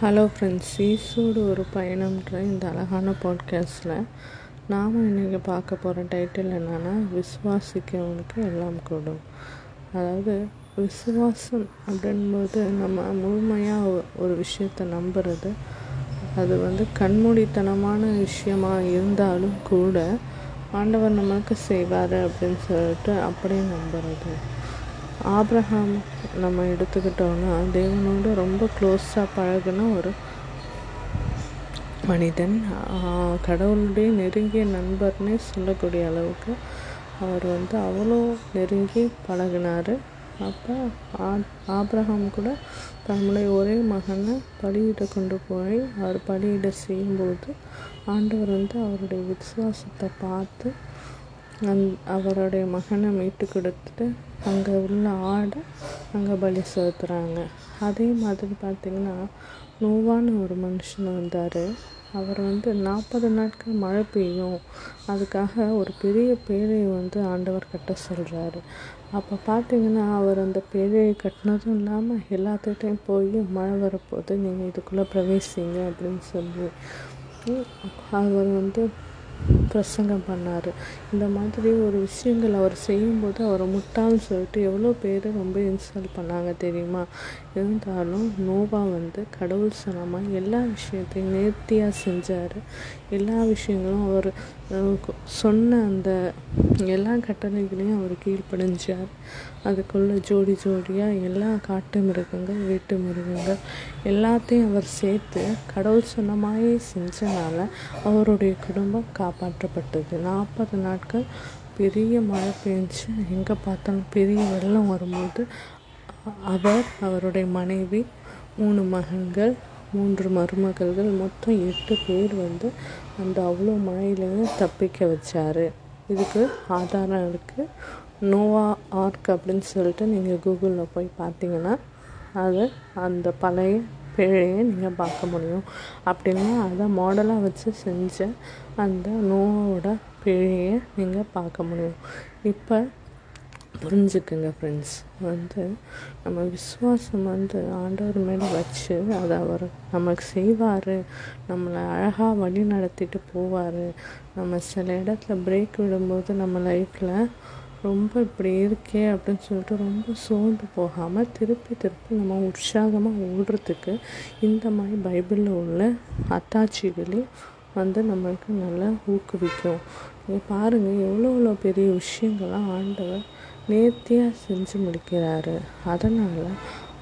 Hello friends ஈஸோடு ஒரு பயணம்ன்ற இந்த அழகான பாட்காஸ்டில் நாம் இன்றைக்கி பார்க்க போகிற டைட்டில் என்னென்னா விசுவாசிக்கவனுக்கு எல்லாம் கூடும். அதாவது விசுவாசம் அப்படின்போது நம்ம முழுமையாக ஒரு விஷயத்தை நம்புறது அது வந்து கண்மூடித்தனமான விஷயமாக இருந்தாலும் கூட ஆண்டவர் நமக்கு செய்வார் அப்படின்னு சொல்லிட்டு அப்படியே நம்புறது. ஆப்ரஹாம் நம்ம எடுத்துக்கிட்டோன்னா தேவனோடு ரொம்ப க்ளோஸாக பழகின ஒரு மனிதன். கடவுளுடைய நெருங்கிய நண்பர்னே சொல்லக்கூடிய அளவுக்கு அவர் வந்து அவ்வளோ நெருங்கி பழகினார். அப்போ ஆப்ரஹாம் கூட தன்னுடைய ஒரே மகனை பலியிட கொண்டு போய் அவர் பலியிட செய்யும்போது ஆண்டவர் வந்து அவருடைய விசுவாசத்தை பார்த்து அந் அவருடைய மகனை மீட்டு கொடுத்துட்டு அங்கே உள்ள ஆடை அங்கே பலி செலுத்துகிறாங்க அதே மாதிரி பார்த்திங்கன்னா நோவான்னு ஒரு மனுஷன் வந்தார். அவர் வந்து நாற்பது நாட்கள் மழை பெய்யும். அதுக்காக ஒரு பெரிய பேழையை வந்து ஆண்டவர் கட்ட சொல்கிறாரு அப்போ பார்த்தீங்கன்னா அவர் அந்த பேழையை கட்டினதும் இல்லாமல் எல்லாத்துக்கிட்டையும் போய் மழை வரப்போது நீங்கள் இதுக்குள்ளே பிரவேசிங்க அப்படின்னு சொல்லி. அவர் வந்து பிரசங்கம் பண்ணார். இந்த மாதிரி ஒரு விஷயங்கள் அவர் செய்யும்போது அவரை முட்டாள்னு சொல்லிட்டு எவ்வளோ பேர் ரொம்ப இன்ஸ்டால் பண்ணாங்க தெரியுமா? இருந்தாலும் நோவா வந்து கடவுள் சனமாக எல்லா விஷயத்தையும் நேர்த்தியாக செஞ்சார். எல்லா விஷயங்களும் அவர் சொன்ன அந்த எல்லா கட்டளைகளையும் அவர் கீழ்ப்படிஞ்சார். அதுக்குள்ளே ஜோடி ஜோடியாக எல்லா காட்டு மிருகங்கள் வீட்டு மிருகங்கள் எல்லாத்தையும் அவர் சேர்த்து கடவுள் சொன்ன மாதிரி செஞ்சனால அவருடைய குடும்பம் காப்பாற்றப்பட்டது நாற்பது நாட்கள் பெரிய மழை பெஞ்சு எங்கே பார்த்தாலும் பெரிய வெள்ளம் வரும்போது அவர் அவருடைய மனைவி மூணு மகன்கள் மூன்று மருமகள்கள் மொத்தம் எட்டு பேர் வந்து அந்த அவ்வளோ மழையிலேருந்து தப்பிக்க வச்சார். இதுக்கு ஆதாரம் இருக்குது நோவா ஆர்க் அப்படின்னு சொல்லிட்டு நீங்கள் கூகுளில் போய் பார்த்தீங்கன்னா அது அந்த பழைய வேலையை நீங்கள் பார்க்க முடியும். அப்படின்னா அதை மாடலாக வச்சு செஞ்ச அந்த நோவோட பிழையை நீங்கள் பார்க்க முடியும். இப்போ புரிஞ்சுக்குங்க ஃப்ரெண்ட்ஸ் வந்து நம்ம விசுவாசம் வந்து ஆண்டவர் மேலே வச்சு அதை அவர் நமக்கு செய்வார். நம்மளை அழகாக வழி நடத்திட்டு போவார். நம்ம சில இடத்துல பிரேக் விடும்போது நம்ம லைஃப்பில் ரொம்ப இப்படி இருக்கே அப்படின்னு சொல்லிட்டு ரொம்ப சோர்ந்து போகாமல் திருப்பி திருப்பி நம்ம உற்சாகமாக ஓடுறதுக்கு இந்த மாதிரி பைபிளில் உள்ள அத்தாட்சிகளே வந்து நம்மளுக்கு நல்லா ஊக்குவிக்கும். நீங்கள் பாருங்கள் எவ்வளோ எவ்வளோ பெரிய விஷயங்கள்லாம் ஆண்டவர் நேர்த்தியாக செஞ்சு முடிக்கிறாரு. அதனால்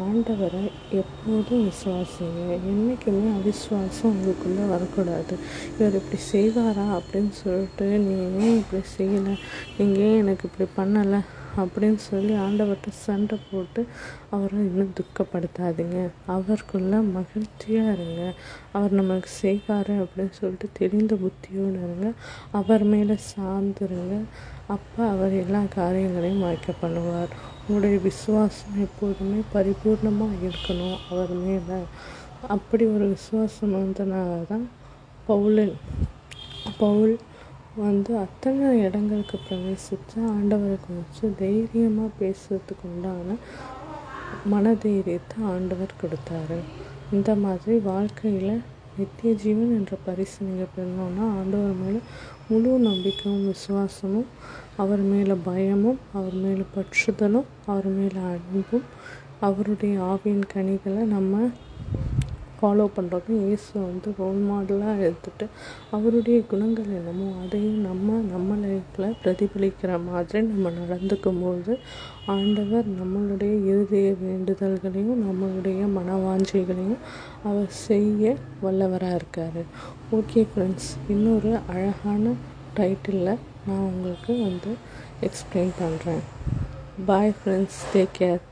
ஆண்டவரை எப்போதும் விசுவாசிங்க. என்றைக்குமே அவிஸ்வாசம் உங்களுக்குள்ளே வரக்கூடாது. இவர் இப்படி செய்வாரா அப்படின்னு சொல்லிட்டு நீங்கள் ஏன் இப்படி செய்யலை? நீங்கள் ஏன் எனக்கு இப்படி பண்ணலை? அப்படின்னு சொல்லி ஆண்டவர்கிட்ட சண்டை போட்டு அவரை இன்னும் துக்கப்படுத்தாதீங்க. அவருக்குள்ள மகிழ்ச்சியாக இருங்க. அவர் நமக்கு செய்வார் அப்படின்னு சொல்லிட்டு தெரிந்த புத்தியோடு இருங்க. அவர் மேலே சார்ந்துருங்க அப்போ அவர் எல்லா காரியங்களையும் வாய்க்க பண்ணுவார். உங்களுடைய விசுவாசம் எப்போதுமே பரிபூர்ணமாக இருக்கணும் அவர் மேலே. அப்படி ஒரு விசுவாசம் வந்தனால தான் பவுலில் பவுல் வந்து அத்தனை இடங்களுக்கு பிரவேசித்து ஆண்டவரை குறித்து தைரியமாக பேசுறதுக்கு உண்டான மனதைரியத்தை ஆண்டவர் கொடுத்தாரு. இந்த மாதிரி வாழ்க்கையில் நித்திய ஜீவன் என்ற பரிசு நீங்கள் பெறணும்னா ஆண்டவர் மேலே முழு நம்பிக்கையும் விசுவாசமும் அவர் மேலே பயமும் அவர் மேலே பற்றுதலும் அவர் மேலே அன்பும் அவருடைய ஆவியின் கனிகளை நம்ம ஃபாலோ பண்ணுறோம் இயேசு வந்து ரோல் மாடலாக எடுத்துகிட்டு அவருடைய குணங்கள் என்னமோ அதையும் நம்ம நம்ம லைஃப்பில் பிரதிபலிக்கிற மாதிரி நம்ம நடந்துக்கும் போது ஆண்டவர் நம்மளுடைய இறுதிய வேண்டுதல்களையும் நம்மளுடைய மனவாஞ்சைகளையும் அவர் செய்ய வல்லவராக இருக்கார். ஓகே ஃப்ரெண்ட்ஸ் இன்னொரு அழகான டைட்டிலில் நான் உங்களுக்கு வந்து எக்ஸ்பிளைன் பண்ணுறேன் பாய் ஃப்ரெண்ட்ஸ் டேக் கேர்